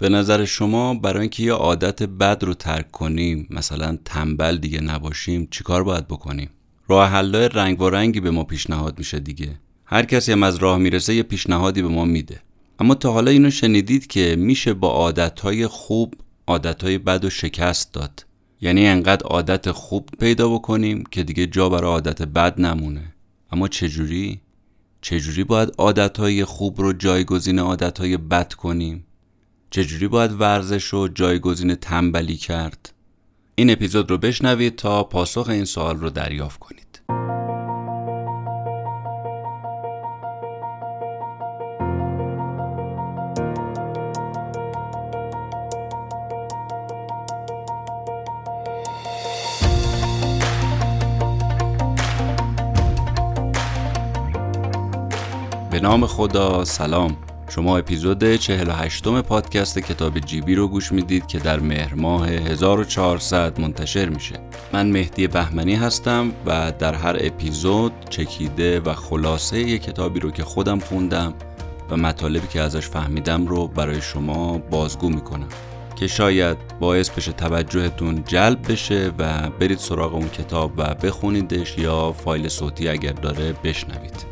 به نظر شما برای اینکه یه عادت بد رو ترک کنیم مثلا تنبل دیگه نباشیم چیکار باید بکنیم؟ راه حلای رنگ و رنگی به ما پیشنهاد میشه دیگه. هر کسی هم از راه می‌رسه یه پیشنهادی به ما میده. اما تا حالا اینو شنیدید که میشه با عادتهای خوب عادتهای بد و شکست داد. یعنی انقدر عادت خوب پیدا بکنیم که دیگه جا برای عادت بد نمونه. اما چجوری؟ چجوری باید عادتهای خوب رو جایگزین عادتهای بد کنیم؟ چجوری باید ورزش رو جایگزین تنبلی کرد؟ این اپیزود رو بشنوید تا پاسخ این سوال رو دریافت کنید. به نام خدا سلام شما اپیزود 48 م پادکست کتاب جیبی رو گوش می‌دید که در مهر ماه 1400 منتشر میشه. من مهدی بهمنی هستم و در هر اپیزود چکیده و خلاصه یک کتابی رو که خودم خوندم و مطالبی که ازش فهمیدم رو برای شما بازگو می‌کنم. که شاید باعث بشه توجهتون جلب بشه و برید سراغ اون کتاب و بخونیدش یا فایل صوتی اگر داره بشنوید.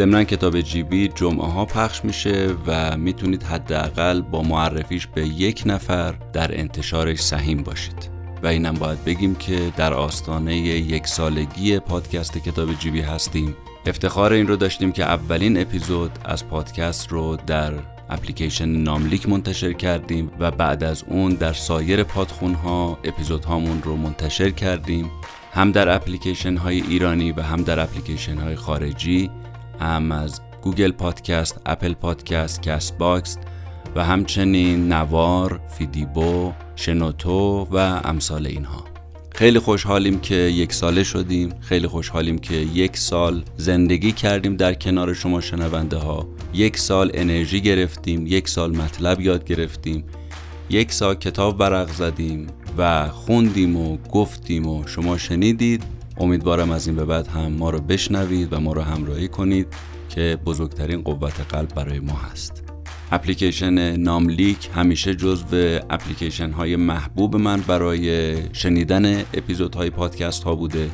ضمنا کتاب جیبی جمعه ها پخش میشه و می‌تونید حداقل با معرفیش به یک نفر در انتشارش سهیم باشید. و اینم باید بگیم که در آستانه یک سالگی پادکست کتاب جیبی هستیم. افتخار این رو داشتیم که اولین اپیزود از پادکست رو در اپلیکیشن ناملیک منتشر کردیم و بعد از اون در سایر پادخون ها اپیزود هامون رو منتشر کردیم. هم در اپلیکیشن های ایرانی و هم در اپلیکیشن های خارجی هم از Google Podcast، Apple Podcast، Castbox و همچنین نوار، فیدیبو، شنوتو و امثال اینها. خیلی خوشحالیم که یک ساله شدیم. خیلی خوشحالیم که یک سال زندگی کردیم در کنار شما شنونده ها یک سال انرژی گرفتیم یک سال مطلب یاد گرفتیم یک سال کتاب برق زدیم و خوندیم و گفتیم و شما شنیدید. امیدوارم از این به بعد هم ما رو بشنوید و ما رو همراهی کنید که بزرگترین قوت قلب برای ما هست. اپلیکیشن ناملیک همیشه جزو اپلیکیشن های محبوب من برای شنیدن اپیزودهای پادکست ها بوده.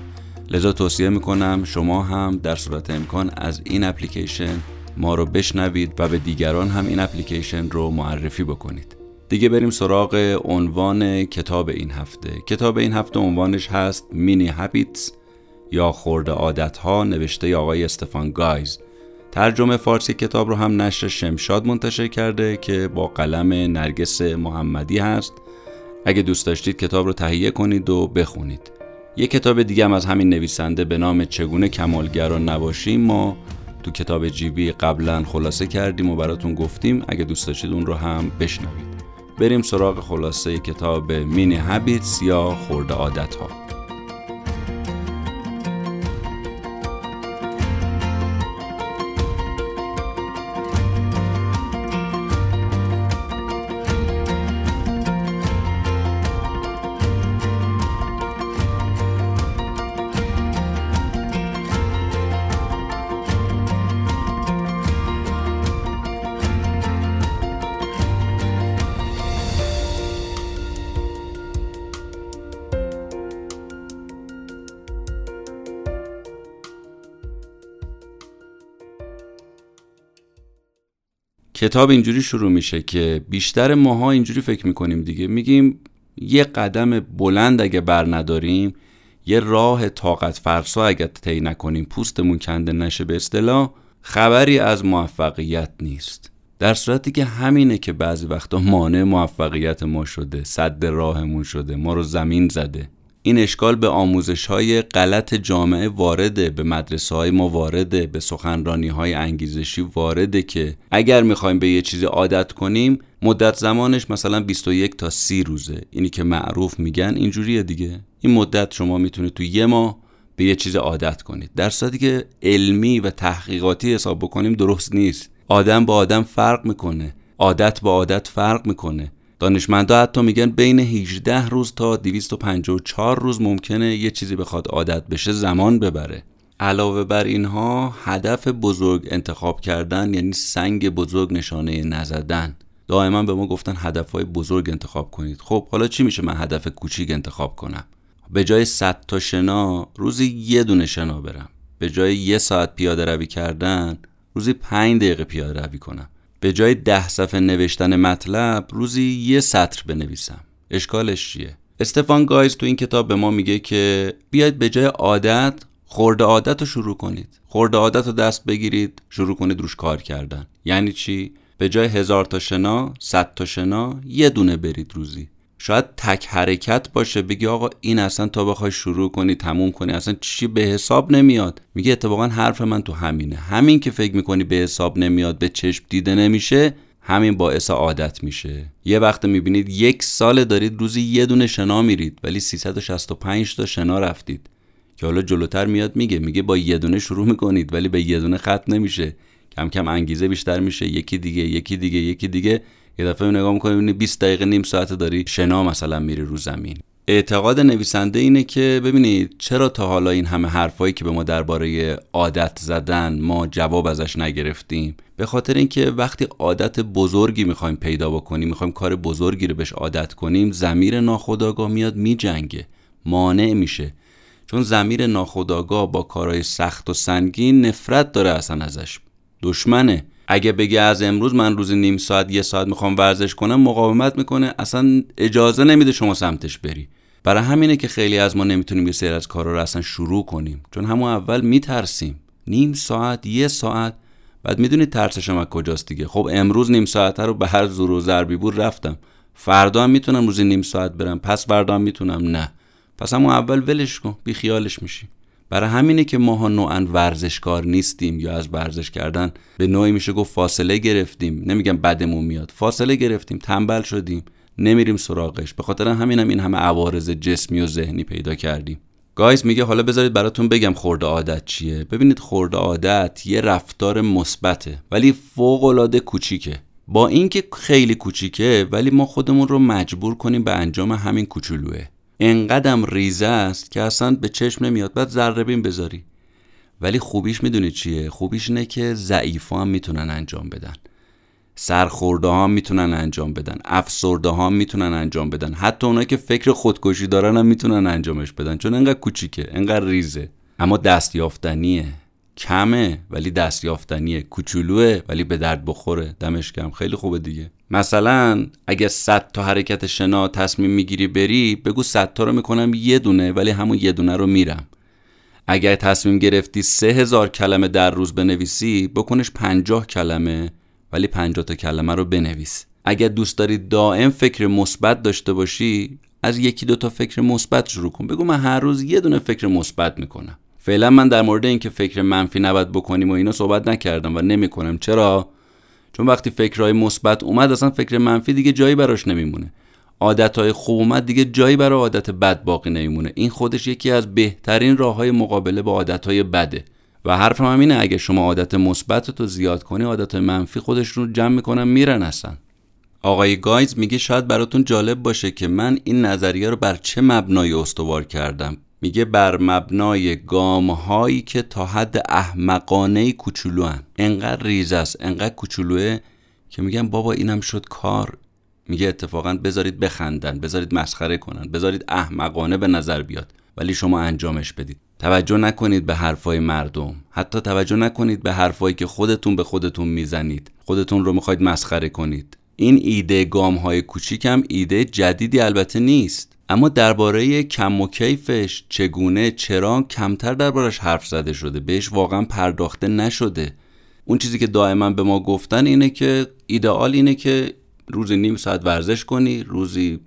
لذا توصیه می‌کنم شما هم در صورت امکان از این اپلیکیشن ما رو بشنوید و به دیگران هم این اپلیکیشن رو معرفی بکنید. دیگه بریم سراغ عنوان کتاب این هفته. کتاب این هفته عنوانش هست مینی هابیتس یا خورده عادت ها نوشته آقای استفان گایز. ترجمه فارسی کتاب رو هم نشر شمشاد منتشر کرده که با قلم نرگس محمدی هست. اگه دوست داشتید کتاب رو تهیه کنید و بخونید. یه کتاب دیگه هم از همین نویسنده به نام چگونه کمالگرا نباشیم ما تو کتاب جیبی قبلا خلاصه کردیم و براتون گفتیم. اگه دوست داشتید اون رو هم بشنوید. بریم سراغ خلاصه کتاب مینی هابیتس یا خورده عادت ها کتاب اینجوری شروع میشه که بیشتر ماها اینجوری فکر می‌کنیم دیگه. میگیم یه قدم بلند اگه بر نداریم یه راه طاقت فرسا اگه طی نکنیم پوستمون کنده نشه به اصطلاح خبری از موفقیت نیست. در صورتی که همینه که بعضی وقتا مانع موفقیت ما شده صد راهمون شده ما رو زمین زده. این اشکال به آموزش های غلط جامعه وارده به مدرسه های ما وارده به سخنرانی های انگیزشی وارده که اگر می‌خوایم به یه چیزی عادت کنیم مدت زمانش مثلا 21 تا 30 روزه. اینی که معروف میگن اینجوریه دیگه. این مدت شما می‌تونید تو یه ماه به یه چیز عادت کنید. در صورتی که علمی و تحقیقاتی حساب بکنیم درست نیست. آدم با آدم فرق می‌کنه. عادت با عادت فرق می‌کنه. دانشمندا حتی میگن بین 18 روز تا 254 روز ممکنه یه چیزی بخواد عادت بشه زمان ببره. علاوه بر اینها هدف بزرگ انتخاب کردن یعنی سنگ بزرگ نشانه نزدن دائما به ما گفتن هدفهای بزرگ انتخاب کنید. خب حالا چی میشه من هدف کوچیک انتخاب کنم؟ به جای 100 تا شنا روزی یه دونه شنا برم. به جای یه ساعت پیاده روی کردن روزی پنج دقیقه پیاده روی کنم. به جای ده صفحه نوشتن مطلب روزی یه سطر بنویسم. اشکالش چیه؟ استفان گایز تو این کتاب به ما میگه که بیاید به جای عادت خورده عادت رو شروع کنید. خورده عادت رو دست بگیرید شروع کنید روش کار کردن. یعنی چی؟ به جای هزار تا شنا صد تا شنا یه دونه برید روزی. شاید تک حرکت باشه بگی آقا این اصلا تا بخوای شروع کنی تموم کنی اصلا چی به حساب نمیاد؟ میگه اتفاقا حرف من تو همینه. همین که فکر می‌کنی به حساب نمیاد به چشم دیده نمیشه همین باعث عادت میشه. یه وقت می‌بینید یک سال دارید روزی یه دونه شنا میرید ولی 365 تا شنا رفتید. که حالا جلوتر میاد میگه میگه با یه دونه شروع می‌کنید ولی به یه دونه ختم نمیشه. کم کم انگیزه بیشتر میشه یکی دیگه یکی دیگه یکی دیگه. یه دفعه نگاه می‌کنی 20 دقیقه نیم ساعت داری شنا مثلا میری رو زمین. اعتقاد نویسنده اینه که ببینید چرا تا حالا این همه حرفایی که به ما درباره عادت زدن ما جواب ازش نگرفتیم. به خاطر اینکه وقتی عادت بزرگی می‌خوایم پیدا بکنیم می‌خوایم کار بزرگی رو بهش عادت کنیم زمیر ناخودآگاه میاد میجنگه. مانع میشه. چون زمیر ناخودآگاه با کارهای سخت و سنگین نفرت داره اصلا ازش. دشمنه. اگه بگه از امروز من روزی نیم ساعت یه ساعت می‌خوام ورزش کنم مقاومت می‌کنه. اصلا اجازه نمیده شما سمتش بری. برای همینه که خیلی از ما نمی‌تونیم یه سری از کارا رو اصلا شروع کنیم. چون همون اول میترسیم. نیم ساعت یه ساعت. بعد می‌دونید ترس شما کجاست دیگه. خب امروز نیم ساعت رو به هر زور و ضربی بود رفتم. فردا هم می‌تونم روزی نیم ساعت برم. پس فردا می‌تونم نه. پس همون اول ولش کن. بی خیالش میشی. برای همینه که ماها نوعا ورزشکار نیستیم یا از ورزش کردن به نوعی میشه گفت فاصله گرفتیم. نمیگم بدمون میاد. فاصله گرفتیم تنبل شدیم نمیریم سراغش. به خاطر همین هم این همه عوارض جسمی و ذهنی پیدا کردیم. گایز میگه حالا بذارید براتون بگم خورده عادت چیه. ببینید خورده عادت یه رفتار مثبته ولی فوق العاده کوچیکه. با اینکه خیلی کوچیکه ولی ما خودمون رو مجبور کنیم به انجام همین کوچولوه. انقدم ریزه است که اصلا به چشم نمیاد. بعد ذره بین بذاری. ولی خوبیش می‌دونی چیه؟ خوبیش اینه که ضعیفا هم می‌تونن انجام بدن. سرخورده ها می‌تونن انجام بدن. افسرده ها می‌تونن انجام بدن. حتی اونایی که فکر خودکشی دارن هم می‌تونن انجامش بدن. چون انقدر کوچیکه انقدر ریزه. اما دستیافتنیه. کمه ولی دستیافتنیه. کوچولوه ولی به درد بخوره. دمش کم خیلی خوبه دیگه. مثلا اگه 100 تا حرکت شنا تصمیم می‌گیری بری بگو 100 تا رو می‌کنم یه دونه ولی همون یه دونه رو میرم. اگر تصمیم گرفتی سه هزار کلمه در روز بنویسی بکنش پنجاه کلمه ولی پنجاه تا کلمه رو بنویس. اگر دوست داری دائم فکر مثبت داشته باشی از یکی دو تا فکر مثبت شروع کن. بگو من هر روز یه دونه فکر مثبت می‌کنم. فعلا من در مورد اینکه فکر منفی نباید بکنیم و اینا صحبت نکردم و نمی‌کنم. چرا؟ چون وقتی فکرهای مثبت اومد اصلا فکر منفی دیگه جایی براش نمیمونه. عادتهای خوب اومد دیگه جایی برای عادت بد باقی نمیمونه. این خودش یکی از بهترین راه های مقابله با عادتهای بده. و حرفم هم اینه اگه شما عادت مثبت تو زیاد کنی عادت منفی خودشون رو جمع می‌کنن میرن اصلا. آقای گایز میگه شاید براتون جالب باشه که من این نظریه رو بر چه مبنایی استوار کردم. میگه بر مبنای گام هایی که تا حد احمقانه کوچولوئن. انقدر ریز است انقدر کوچولوه که میگن بابا اینم شد کار. میگه اتفاقا بذارید بخندن بذارید مسخره کنن بذارید احمقانه به نظر بیاد. ولی شما انجامش بدید. توجه نکنید به حرفای مردم. حتی توجه نکنید به حرفایی که خودتون به خودتون می‌زنید. خودتون رو می‌خواید مسخره کنید. این ایده گام های کوچیک ایده جدیدی البته نیست. اما درباره کم و کیفش چگونه چرا کمتر دربارش حرف زده شده بهش واقعا پرداخته نشده. اون چیزی که دائما به ما گفتن اینه که ایدئال اینه که روزی نیم ساعت ورزش کنی روزی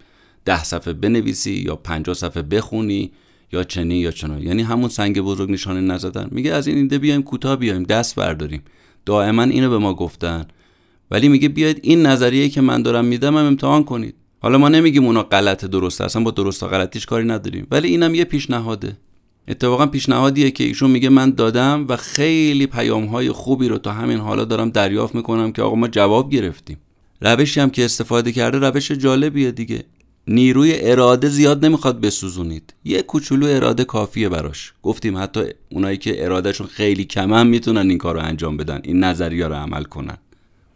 ده صفحه بنویسی یا پنجاه صفحه بخونی یا چنین یا چنان. یعنی همون سنگ بزرگ نشانه نزدن. میگه از این ایده بیایم کوتاه بیایم دست برداریم. دائما اینو به ما گفتن. ولی میگه بیاید این نظریه که من دارم میدم هم امتحان کنید. حالا ما نمیگیم اونا غلط درسته اصلا با درست و غلطیش کاری نداریم. ولی اینم یه پیشنهاده. اتفاقا پیشنهادیه که ایشون میگه من دادم و خیلی پیام های خوبی رو تا همین حالا دارم دریافت می‌کنم که آقا ما جواب گرفتیم. روشی هم که استفاده کرده روش جالبیه دیگه. نیروی اراده زیاد نمی‌خواد بسوزونید. یه کوچولو اراده کافیه براش. گفتیم حتی اونایی که ارادهشون خیلی کم هم می‌تونن این کار رو انجام بدن این نظریه رو عمل کنن.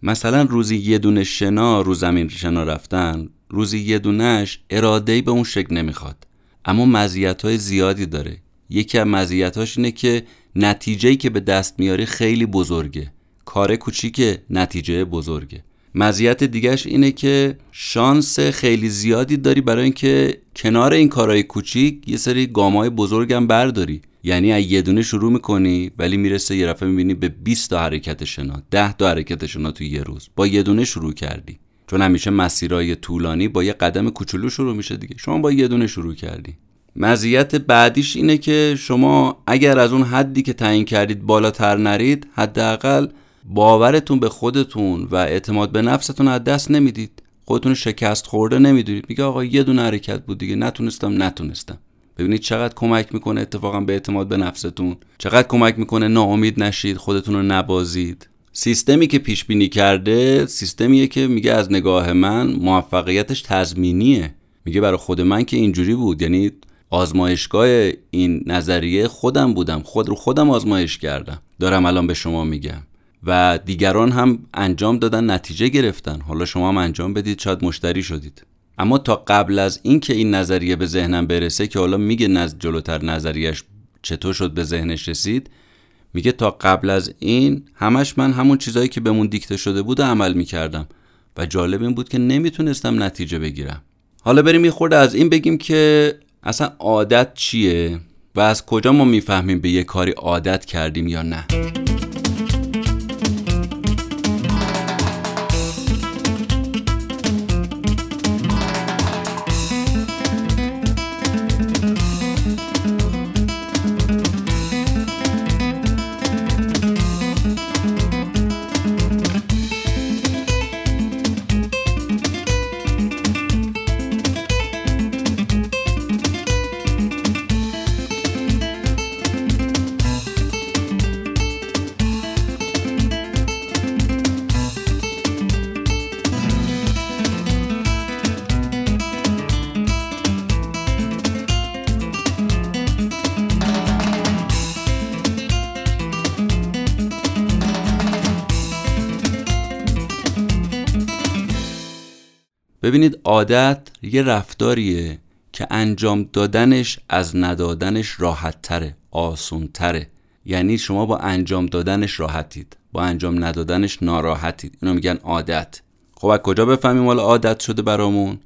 مثلا روزی یه دونه شنا رو زمین شنا رفتن روزی یه دونهش ارادهی به اون شکل نمی‌خواد. اما مزیت های زیادی داره. یکی از مزیتاش اینه که نتیجهی که به دست میاری خیلی بزرگه. کار کوچیک نتیجه بزرگه. مزیت دیگهش اینه که شانس خیلی زیادی داری برای اینکه کنار این کارهای کوچیک یه سری گامای بزرگم برداری. یعنی از یه دونه شروع می‌کنی ولی می‌رسه یه رفعه می‌بینی به 20 تا حرکت شنا 10 تا حرکت شنا تو یه روز. با یه دونه شروع کردی. چون همیشه مسیرهای طولانی با یه قدم کوچولو شروع میشه دیگه. شما با یه دونه شروع کردی. مزیت بعدیش اینه که شما اگر از اون حدی که تعیین کردید بالاتر نرید حداقل باورتون به خودتون و اعتماد به نفستون از دست نمی‌دید. خودتون شکست خورده نمی‌دونید. میگه آقا یه دونه حرکت بود دیگه. نتونستم نتونستم. ببینید چقدر کمک می‌کنه اتفاقا به اعتماد به نفستون. چقدر کمک می‌کنه ناامید نشید خودتون رو نبازید. سیستمی که پیش بینی کرده سیستمیه که میگه از نگاه من موفقیتش تضمینیه. میگه برای خود من که اینجوری بود. یعنی آزمایشگاه این نظریه خودم بودم. خود رو خودم آزمایش کردم. دارم الان به شما میگم. و دیگران هم انجام دادن نتیجه گرفتن. حالا شما هم انجام بدید. شاید مشتری شدید. اما تا قبل از اینکه این نظریه به ذهنم برسه که حالا میگه نز جلوتر نظریش چطور شد به ذهنش رسید میگه تا قبل از این همش من همون چیزایی که بهمون دیکته شده بود عمل می‌کردم. و جالب این بود که نمی‌تونستم نتیجه بگیرم. حالا بریم یه خورده از این بگیم که اصلا عادت چیه و از کجا ما می‌فهمیم به یه کاری عادت کردیم یا نه. ببینید عادت یه رفتاریه که انجام دادنش از ندادنش راحت تره آسون تره یعنی شما با انجام دادنش راحتید با انجام ندادنش ناراحتید. اینو میگن عادت. خب از کجا بفهمیم حالا عادت شده برامون؟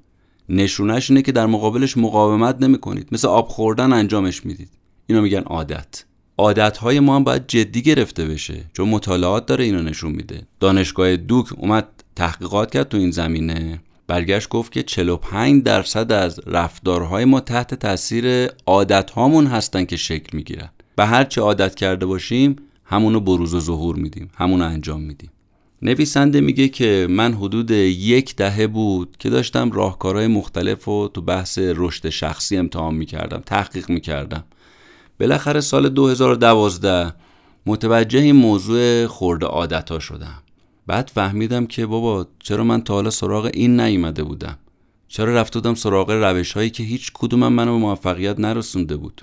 نشونش اینه که در مقابلش مقاومت نمی کنید مثل آب خوردن انجامش می‌دید. اینو میگن عادت. عادت های ما هم باید جدی گرفته بشه چون مطالعات داره اینو نشون میده. دانشگاه دوک اومد تحقیقات کرد تو این زمینه. برگشت گفت که 45 درصد از رفتارهای ما تحت تاثیر عادت هامون هستن که شکل می‌گیرن. و هرچی عادت کرده باشیم همونو بروز و ظهور میدیم همونو انجام میدیم. نویسنده میگه که من حدود یک دهه بود که داشتم راهکارهای مختلف رو تو بحث رشد شخصی امتحان می‌کردم تحقیق می‌کردم. بالاخره سال 2012 متوجه این موضوع خورده عادت ها شدم. بعد فهمیدم که بابا چرا من تا حالا سراغ این نیومده بودم؟ چرا رفته بودم سراغ روش هایی که هیچ کدومم منو به موفقیت نرسونده بود؟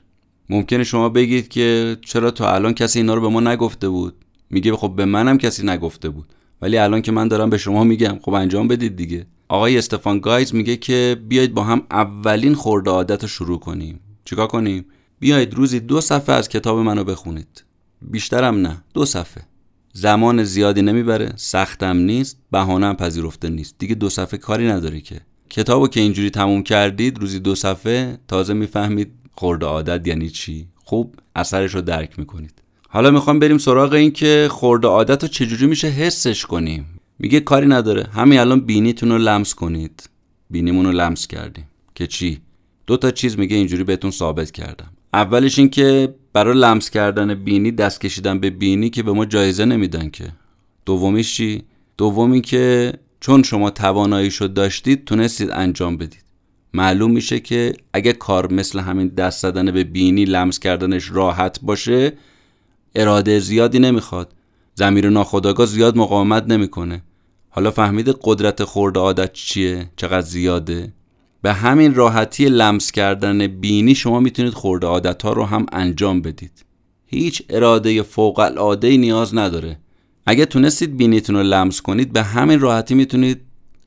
ممکنه شما بگید که چرا تا الان کسی اینا رو به ما نگفته بود؟ میگه خب به منم کسی نگفته بود. ولی الان که من دارم به شما میگم خب انجام بدید دیگه. آقای استفان گایز میگه که بیاید با هم اولین خورده عادت رو شروع کنیم. چیکار کنیم؟ بیاید روزی دو صفحه از کتاب منو بخونید. بیشترم نه دو صفحه. زمان زیادی نمی‌بره سختم نیست بهانه پذیرفته نیست. دیگه دو صفحه کاری نداره که. کتابو که اینجوری تموم کردید روزی دو صفحه تازه می‌فهمید خورده عادت یعنی چی. خوب اثرش رو درک می‌کنید. حالا می‌خوام بریم سراغ این که خورده عادت رو چجوری میشه حسش کنیم. میگه کاری نداره. همین الان بینیتون رو لمس کنید. بینیمون رو لمس کردیم. که چی؟ دو تا چیز میگه اینجوری بهتون ثابت کردم. اولش این که برای لمس کردن بینی دست کشیدن به بینی که به ما جایزه نمیدن که. دومیش چی؟ دومی که چون شما تواناییشو داشتید تونستید انجام بدید. معلوم میشه که اگه کار مثل همین دست زدن به بینی لمس کردنش راحت باشه اراده زیادی نمی‌خواد. زمیر ناخداگاه زیاد مقاومت نمی‌کنه. حالا فهمید قدرت خورده عادت چیه؟ چقدر زیاده؟ به همین راحتی لمس کردن بینی شما می‌تونید خورده عادت ها رو هم انجام بدید. هیچ اراده فوق العاده نیاز نداره. اگه تونستید بینیتون رو لمس کنید به همین راحتی می‌تونید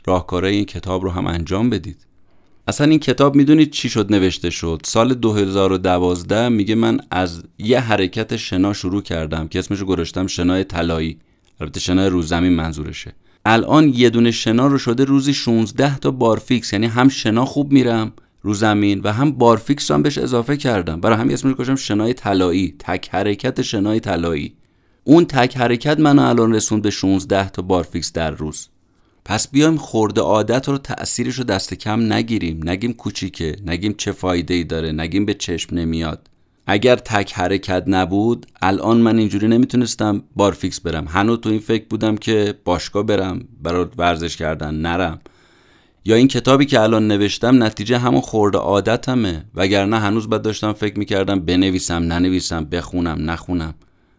راهکارهای این کتاب رو هم انجام بدید. اصلا این کتاب می‌دونید چی شد نوشته شد. سال 2012 میگه من از یه حرکت شنا شروع کردم که اسمشو گذاشتم شنای طلایی. البته شنای روزمین منظورشه. الان یه دونه شنا رو شده روزی 16 تا بارفیکس یعنی هم شنا خوب میرم رو زمین و هم بارفیکس هم بهش اضافه کردم. برای همین اسمش گذاشتم شنای طلایی. تک حرکت شنای طلایی. اون تک حرکت منو الان رسوند به 16 تا بارفیکس در روز. پس بیایم خورده عادت رو تأثیرش رو دست کم نگیریم. نگیم کوچیکه نگیم چه فایده ای داره نگیم به چشم نمیاد. اگر تک حرکت نبود الان من اینجوری نمی‌تونستم بارفیکس برم. هنوز تو این فکر بودم که باشگاه برم برای ورزش کردن نرم. یا این کتابی که الان نوشتم نتیجه همون خورده عادتمه. وگرنه هنوز باید داشتم فکر می‌کردم بنویسم ننویسم بخونم نخونم.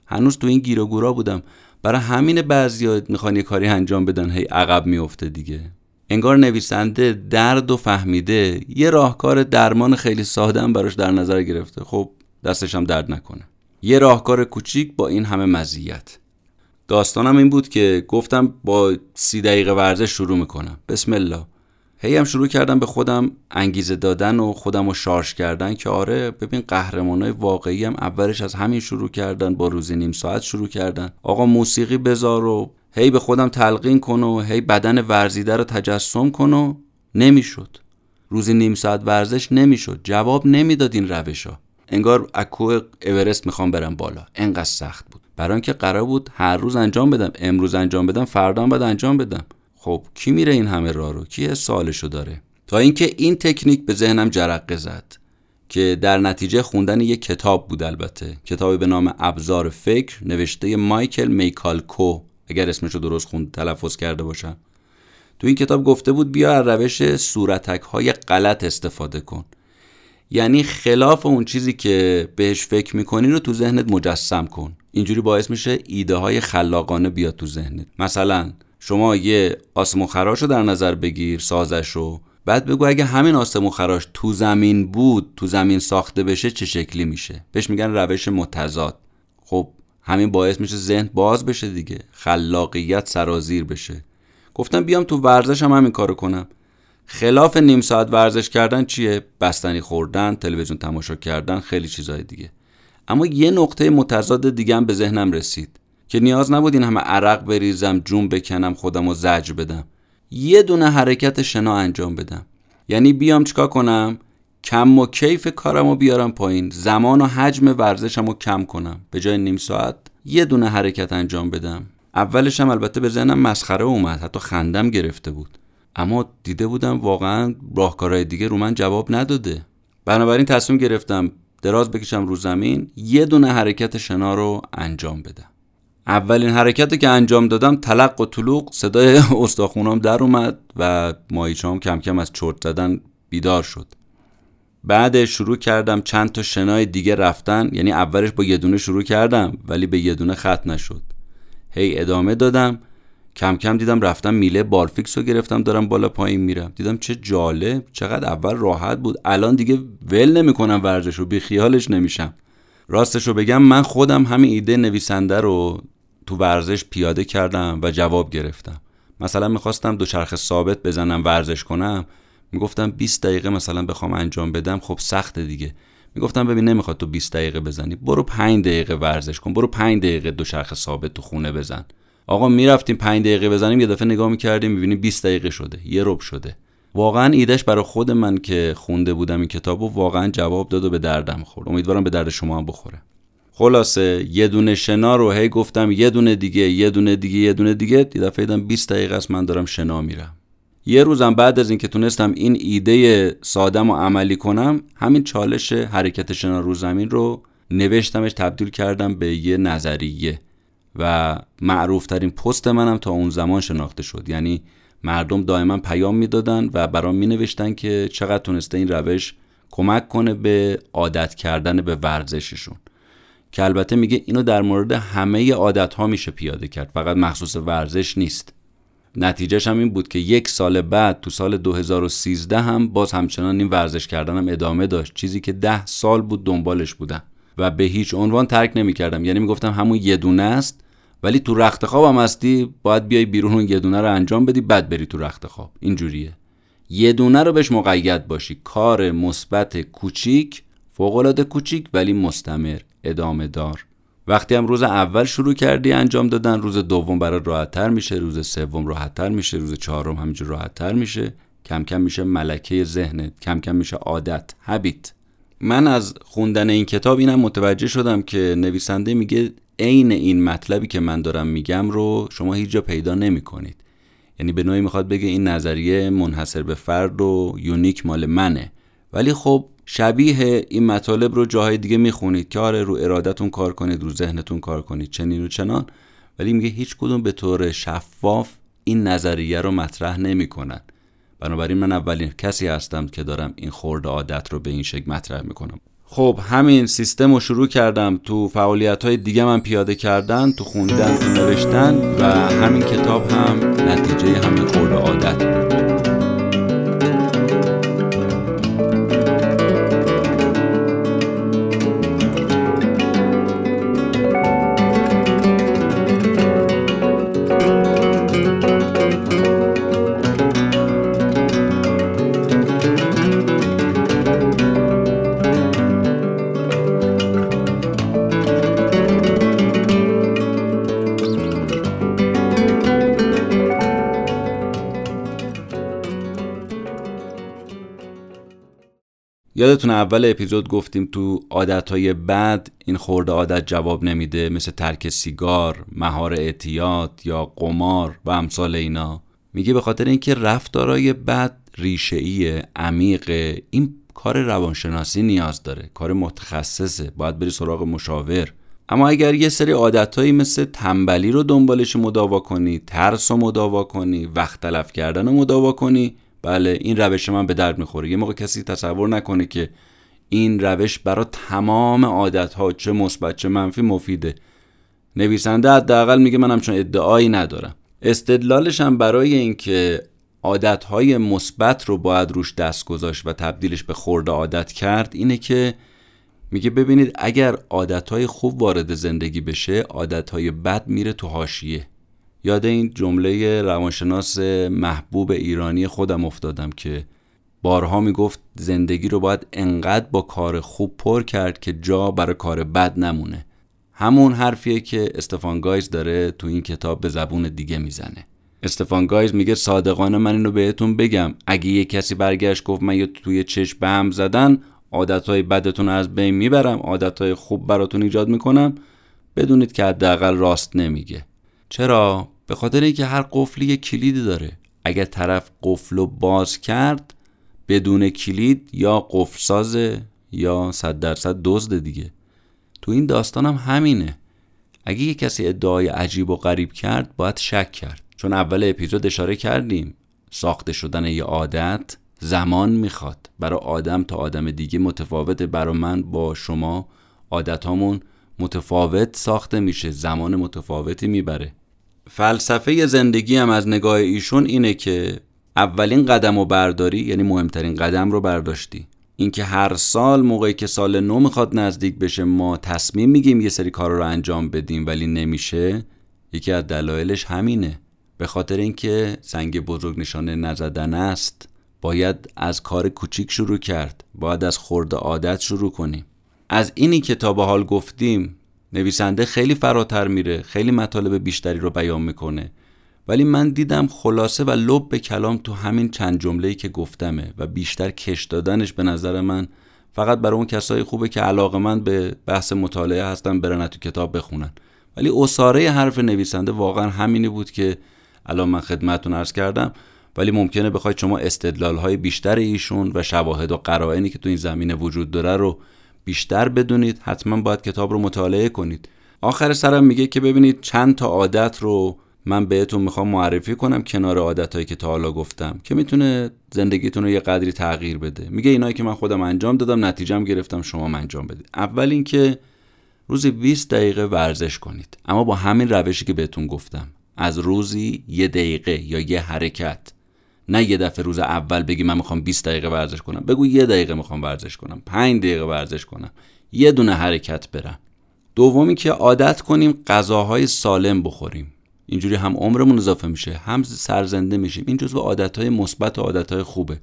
هنوز تو این گیر و گورا بودم. برای همین بعضیا می‌خوان یه کاری انجام بدن. هی عقب میفته دیگه. انگار نویسنده درد و فهمیده. یه راهکار درمان خیلی ساده براش در نظر گرفته. خب دستش هم درد نکنه. یه راهکار کوچیک با این همه مزیت. داستانم این بود که گفتم با سی دقیقه ورزش شروع می‌کنم. بسم الله. هی هم شروع کردم به خودم انگیزه دادن و خودم رو شارژ کردن که آره ببین قهرمانای واقعی هم اولش از همین شروع کردن با روزی نیم ساعت شروع کردن. آقا موسیقی بذار و هی به خودم تلقین کن و هی بدن ورزیده رو تجسم کن و نمی‌شد. روزی نیم ساعت ورزش نمی‌شد. جواب نمی‌داد این روشا انگار اکو اورست می‌خوام برم بالا. انقدر سخت بود. برای اینکه قرار بود هر روز انجام بدم امروز انجام بدم فردا هم انجام بدم. خب کی میره این همه راه رو؟ کی سالشو داره؟ تا اینکه این تکنیک به ذهنم جرقه زد که در نتیجه خوندن یک کتاب بود البته. کتابی به نام ابزار فکر نوشته مایکل میکالکو. اگر اسمش رو درست خوند تلفظ کرده باشم. تو این کتاب گفته بود بیا از روش صورتک های غلط استفاده کن. یعنی خلاف اون چیزی که بهش فکر می‌کنی رو تو ذهنت مجسم کن. اینجوری باعث میشه ایده های خلاقانه بیاد تو ذهنت. مثلا شما یه آسمون خراش رو در نظر بگیر سازش رو. بعد بگو اگه همین آسمون خراش تو زمین بود تو زمین ساخته بشه چه شکلی میشه؟ بهش میگن روش متضاد. خب همین باعث میشه ذهن باز بشه دیگه. خلاقیت سرازیر بشه. گفتم بیام تو ورزش هم همین کارو کنم. خلاف نیم ساعت ورزش کردن چیه؟ بستنی خوردن تلویزیون تماشا کردن خیلی چیزهای دیگه. اما یه نقطه متضاد دیگه هم به ذهنم رسید که نیاز نبود این همه عرق بریزم جون بکنم خودم رو زجر بدم. یه دونه حرکت شنا انجام بدم. یعنی بیام چیکار کنم؟ کم و کیف کارم بیارم پایین. زمان و حجم ورزشم رو کم کنم. به جای نیم ساعت یه دونه حرکت انجام بدم. اولش هم البته به ذهنم مسخره اومد. حتی خندم گرفته بود. اما دیده بودم واقعا راهکارهای دیگه رو من جواب نداده. بنابراین تصمیم گرفتم دراز بکشم رو زمین یه دونه حرکت شنا رو انجام بدم. اولین حرکتی که انجام دادم تلق و طلوق صدای استاخونام در اومد و ماهیچام کم کم از چرت زدن بیدار شد. بعد شروع کردم چند تا شنای دیگه رفتن یعنی اولش با یه دونه شروع کردم ولی به یه دونه خط نشد. هی ادامه دادم کم کم دیدم رفتم میله بارفیکس رو گرفتم دارم بالا پایین میرم. دیدم چه جالب چقدر اول راحت بود. الان دیگه ول نمی‌کنم ورزش رو بی خیالش نمیشم. راستش رو بگم من خودم همین ایده نویسنده رو تو ورزش پیاده کردم و جواب گرفتم. مثلا می‌خواستم دوچرخه ثابت بزنم ورزش کنم. می‌گفتم 20 دقیقه مثلا بخوام انجام بدم خب سخته دیگه. می‌گفتم ببین نمی‌خواد تو 20 دقیقه بزنی. برو 5 دقیقه ورزش کن برو 5 دقیقه دوچرخه ثابت تو خونه بزن. آقا می‌رفتیم 5 دقیقه بزنیم یه دفعه نگاه می‌کردیم می‌بینیم 20 دقیقه شده یه رب شده. واقعا ایدهش برای خود من که خونده بودم این کتابو واقعا جواب داد و به دردم خورد. امیدوارم به درد شما هم بخوره. خلاصه یه دونه شنا رو هی گفتم یه دونه دیگه یه دونه دیگه یه دونه دیگه. یه دفعه دیدم 20 دقیقه است من دارم شنا میرم. یه روزم بعد از اینکه تونستم این ایده سادم و عملی کنم همین چالش حرکت شنا رو زمین رو نوشتمش تبدیل کردم به یه نظریه. و معروفترین پست منم تا اون زمان شناخته شد. یعنی مردم دائما پیام می‌دادن و برام می نوشتن که چقدر تونسته این روش کمک کنه به عادت کردن به ورزششون. که البته میگه اینو در مورد همه عادت ها میشه پیاده کرد. فقط مخصوص ورزش نیست. نتیجهش هم این بود که یک سال بعد تو سال 2013 هم باز همچنان این ورزش کردنم ادامه داشت. چیزی که ده سال بود دنبالش بودم و به هیچ عنوان ترک نمی‌کردم. یعنی می‌گفتم همون یه دونه است. ولی تو رخت خواب هم هستی باید بیای بیرون اون یه دونه رو انجام بدی بعد بری تو رخت خواب. اینجوریه یه دونه رو بهش مقید باشی. کار مثبت کوچیک فوق العاده کوچیک ولی مستمر ادامه دار. وقتی هم روز اول شروع کردی انجام دادن روز دوم برات راحتتر میشه روز سوم راحتتر میشه روز چهارم همینجور راحتتر میشه. کم کم میشه ملکه ذهنت کم کم میشه عادت هبیت من از خوندن این کتاب اینم متوجه شدم که نویسنده میگه عین این مطلبی که من دارم میگم رو شما هیچ جا پیدا نمی کنید یعنی به نوعی می‌خواد بگه این نظریه منحصر به فرد و یونیک مال منه. ولی خب شبیه این مطالب رو جاهای دیگه می‌خونید که آره رو ارادتون کار کنید رو ذهنتون کار کنید چنین و چنان. ولی میگه هیچ کدوم به طور شفاف این نظریه رو مطرح نمی‌کنن. بنابراین من اولین کسی هستم که دارم این خورد عادت رو به این شکل مطرح می‌کنم. خب همین سیستم رو شروع کردم. تو فعالیت های دیگه من پیاده کردن تو خوندن تو نوشتن و همین کتاب هم نتیجه همین خورد عادت یادتون اول اپیزود گفتیم تو عادتهای بد این خورده عادت جواب نمیده مثل ترک سیگار، مهار اعتیاد یا قمار و امثال اینا. میگه به خاطر اینکه رفتارای بد ریشه عمیق این کار روانشناسی نیاز داره کار متخصصه باید بری سراغ مشاور. اما اگر یه سری عادتهایی مثل تنبلی رو دنبالش مداوا کنی ترس رو مداوا کنی وقت تلف کردن رو مداوا کنی بله این روش من به درد می‌خوره. یه موقع کسی تصور نکنه که این روش برای تمام عادت ها چه مثبت چه منفی مفیده. نویسنده حداقل میگه من همچون ادعایی ندارم. استدلالش هم برای اینکه عادت های مثبت رو باید روش دست گذاشت و تبدیلش به خورده عادت کرد اینه که میگه ببینید اگر عادت های خوب وارد زندگی بشه عادت های بد میره تو حاشیه. یاد این جمله روانشناس محبوب ایرانی خودم افتادم که بارها می‌گفت زندگی رو باید انقدر با کار خوب پر کرد که جا برای کار بد نمونه. همون حرفیه که استفان گایز داره تو این کتاب به زبون دیگه می‌زنه. استفان گایز میگه صادقانه من اینو بهتون بگم. اگه یه کسی برگشت گفت من یه توی چشم به هم زدن عادتهای بدتون از بین می‌برم عادتهای خوب براتون ایجاد می‌کنم بدونید که حداقل راست نمیگه. چرا؟ به خاطر اینکه هر قفلی یک کلیدی داره. اگر طرف قفل رو باز کرد بدون کلید یا قفل سازه یا صد درصد دزد دیگه. تو این داستان هم همینه. اگه یه کسی ادعای عجیب و غریب کرد باید شک کرد. چون اول اپیزود اشاره کردیم ساخته شدن یه عادت زمان می‌خواد. برای آدم تا آدم دیگه متفاوته. برای من با شما عادت متفاوت ساخته میشه. زمان متفاوتی می‌بره. فلسفه زندگی هم از نگاه ایشون اینه که اولین قدم و برداری یعنی مهمترین قدم رو برداشتی. اینکه هر سال موقعی که سال نو می‌خواد نزدیک بشه ما تصمیم میگیم یه سری کار رو انجام بدیم ولی نمیشه. یکی از دلایلش همینه. به خاطر اینکه سنگ بزرگ نشانه نزدن است باید از کار کوچیک شروع کرد. باید از خورده عادت شروع کنیم. از اینی که تا به حال گفتیم نویسنده خیلی فراتر میره خیلی مطالب بیشتری رو بیان می‌کنه. ولی من دیدم خلاصه و لب به کلام تو همین چند جمله‌ای که گفتمه و بیشتر کش دادنش به نظر من فقط برای اون کسایی خوبه که علاقه من به بحث مطالعه هستن برن تو کتاب بخونن. ولی اصاره حرف نویسنده واقعا همینی بود که الان من خدمتتون عرض کردم. ولی ممکنه بخواید شما استدلال های بیشتر ایشون و شواهد و قرائنی که تو این زمینه وجود داره رو بیشتر بدونید حتما باید کتاب رو مطالعه کنید. آخر سرم میگه که ببینید چند تا عادت رو من بهتون می‌خوام معرفی کنم کنار عادتهایی که تا حالا گفتم که می‌تونه زندگیتون رو یه قدری تغییر بده. میگه اینایی که من خودم انجام دادم نتیجهم گرفتم شما انجام بدید. اول اینکه روزی 20 دقیقه ورزش کنید. اما با همین روشی که بهتون گفتم از روزی یه دقیقه یا یه حرکت. نه یه دفعه روز اول بگی من می‌خوام 20 دقیقه ورزش کنم. بگو یه دقیقه می‌خوام ورزش کنم. 5 دقیقه ورزش کنم. یه دونه حرکت برم. دومی که عادت کنیم غذاهای سالم بخوریم. اینجوری هم عمرمون اضافه میشه هم سرزنده میشیم. این جزو عادتهای مثبت و عادتهای خوبه.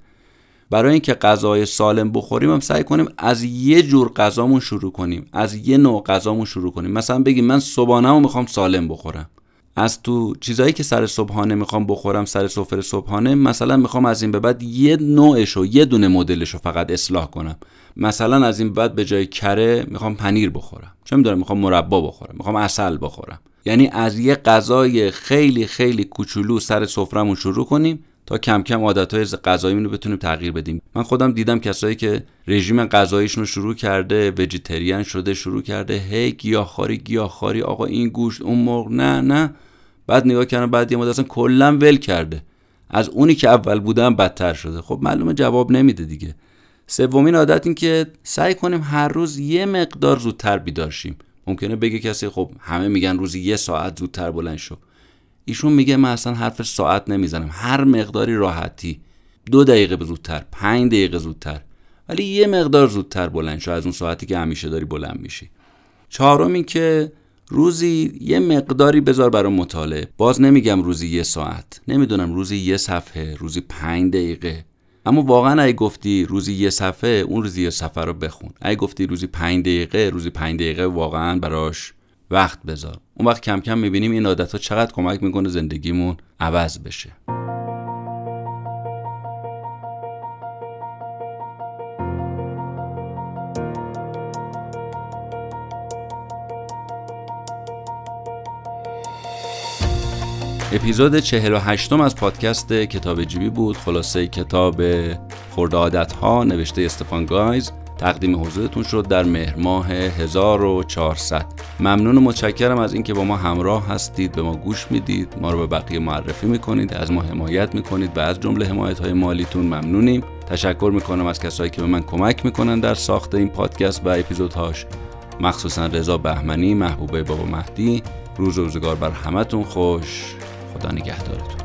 برای اینکه غذای سالم بخوریم هم سعی کنیم از یه جور غذامون شروع کنیم. از یه نوع غذامون شروع کنیم. مثلا بگیم من صبحانه می‌خوام سالم بخورم. از تو چیزایی که سر صبحانه می‌خوام بخورم سر سفره صبحانه مثلا می‌خوام از این به بعد یه نوعشو یه دونه مدلشو فقط اصلاح کنم. مثلا از این بعد به جای کره می‌خوام پنیر بخورم. چه می‌دونم می‌خوام مربا بخورم می‌خوام اصل بخورم. یعنی از یه غذای خیلی خیلی کوچولو سر سفرمون شروع کنیم تا کم کم عادتهای غذایی رو بتونیم تغییر بدیم. من خودم دیدم کسایی که رژیم غذاییشون رو شروع کرده وجیتریان شده شروع کرده هی گیاهخواری گیاهخواری آقا این گوشت اون مرغ نه نه. بعد نگاه کردم بعد یه مدت اصلا کلا ول کرده. از اونی که اول بودم بدتر شده. خب معلومه جواب نمیده دیگه. سومین عادت این که سعی کنیم هر روز یه مقدار زودتر بیدار شیم. ممکنه بگه کسی خب همه میگن روزی یه ساعت زودتر بلند شو. ایشون میگه من اصلا حرف ساعت نمی‌زنم. هر مقداری راحتی. دو دقیقه زودتر پنج دقیقه زودتر. ولی یه مقدار زودتر بلند شو. از اون ساعتی که همیشه داری بلند میشی. چهارم این که روزی یه مقداری بذار برای مطالعه. باز نمیگم روزی یه ساعت. نمی‌دونم روزی یه صفحه روزی پنج دقیقه. اما واقعا اگه گفتی روزی یه صفحه اون روزی یه صفحه رو بخون. اگه گفتی روزی پنج دقیقه روزی پنج دقیقه واقعا براش وقت بذار. اون وقت کم کم می‌بینیم این عادت ها چقدر کمک می‌کنه زندگیمون عوض بشه. اپیزود 48 از پادکست کتاب جیبی بود. خلاصه کتاب خورده عادت ها نوشته استفان گایز. تقدیم حضورتون شد در مهر ماه 1400 ممنون و متشکرم از اینکه با ما همراه هستید به ما گوش می‌دید. ما رو به بقیه معرفی می‌کنید از ما حمایت می‌کنید و از جمله حمایت های مالیتون ممنونیم. تشکر می‌کنم از کسایی که به من کمک می‌کنن در ساخت این پادکست و اپیزودهاش. مخصوصا رضا بهمنی محبوبه بابا مهدی روز روزگار بر همتون. خوش خدا نگهدارتون.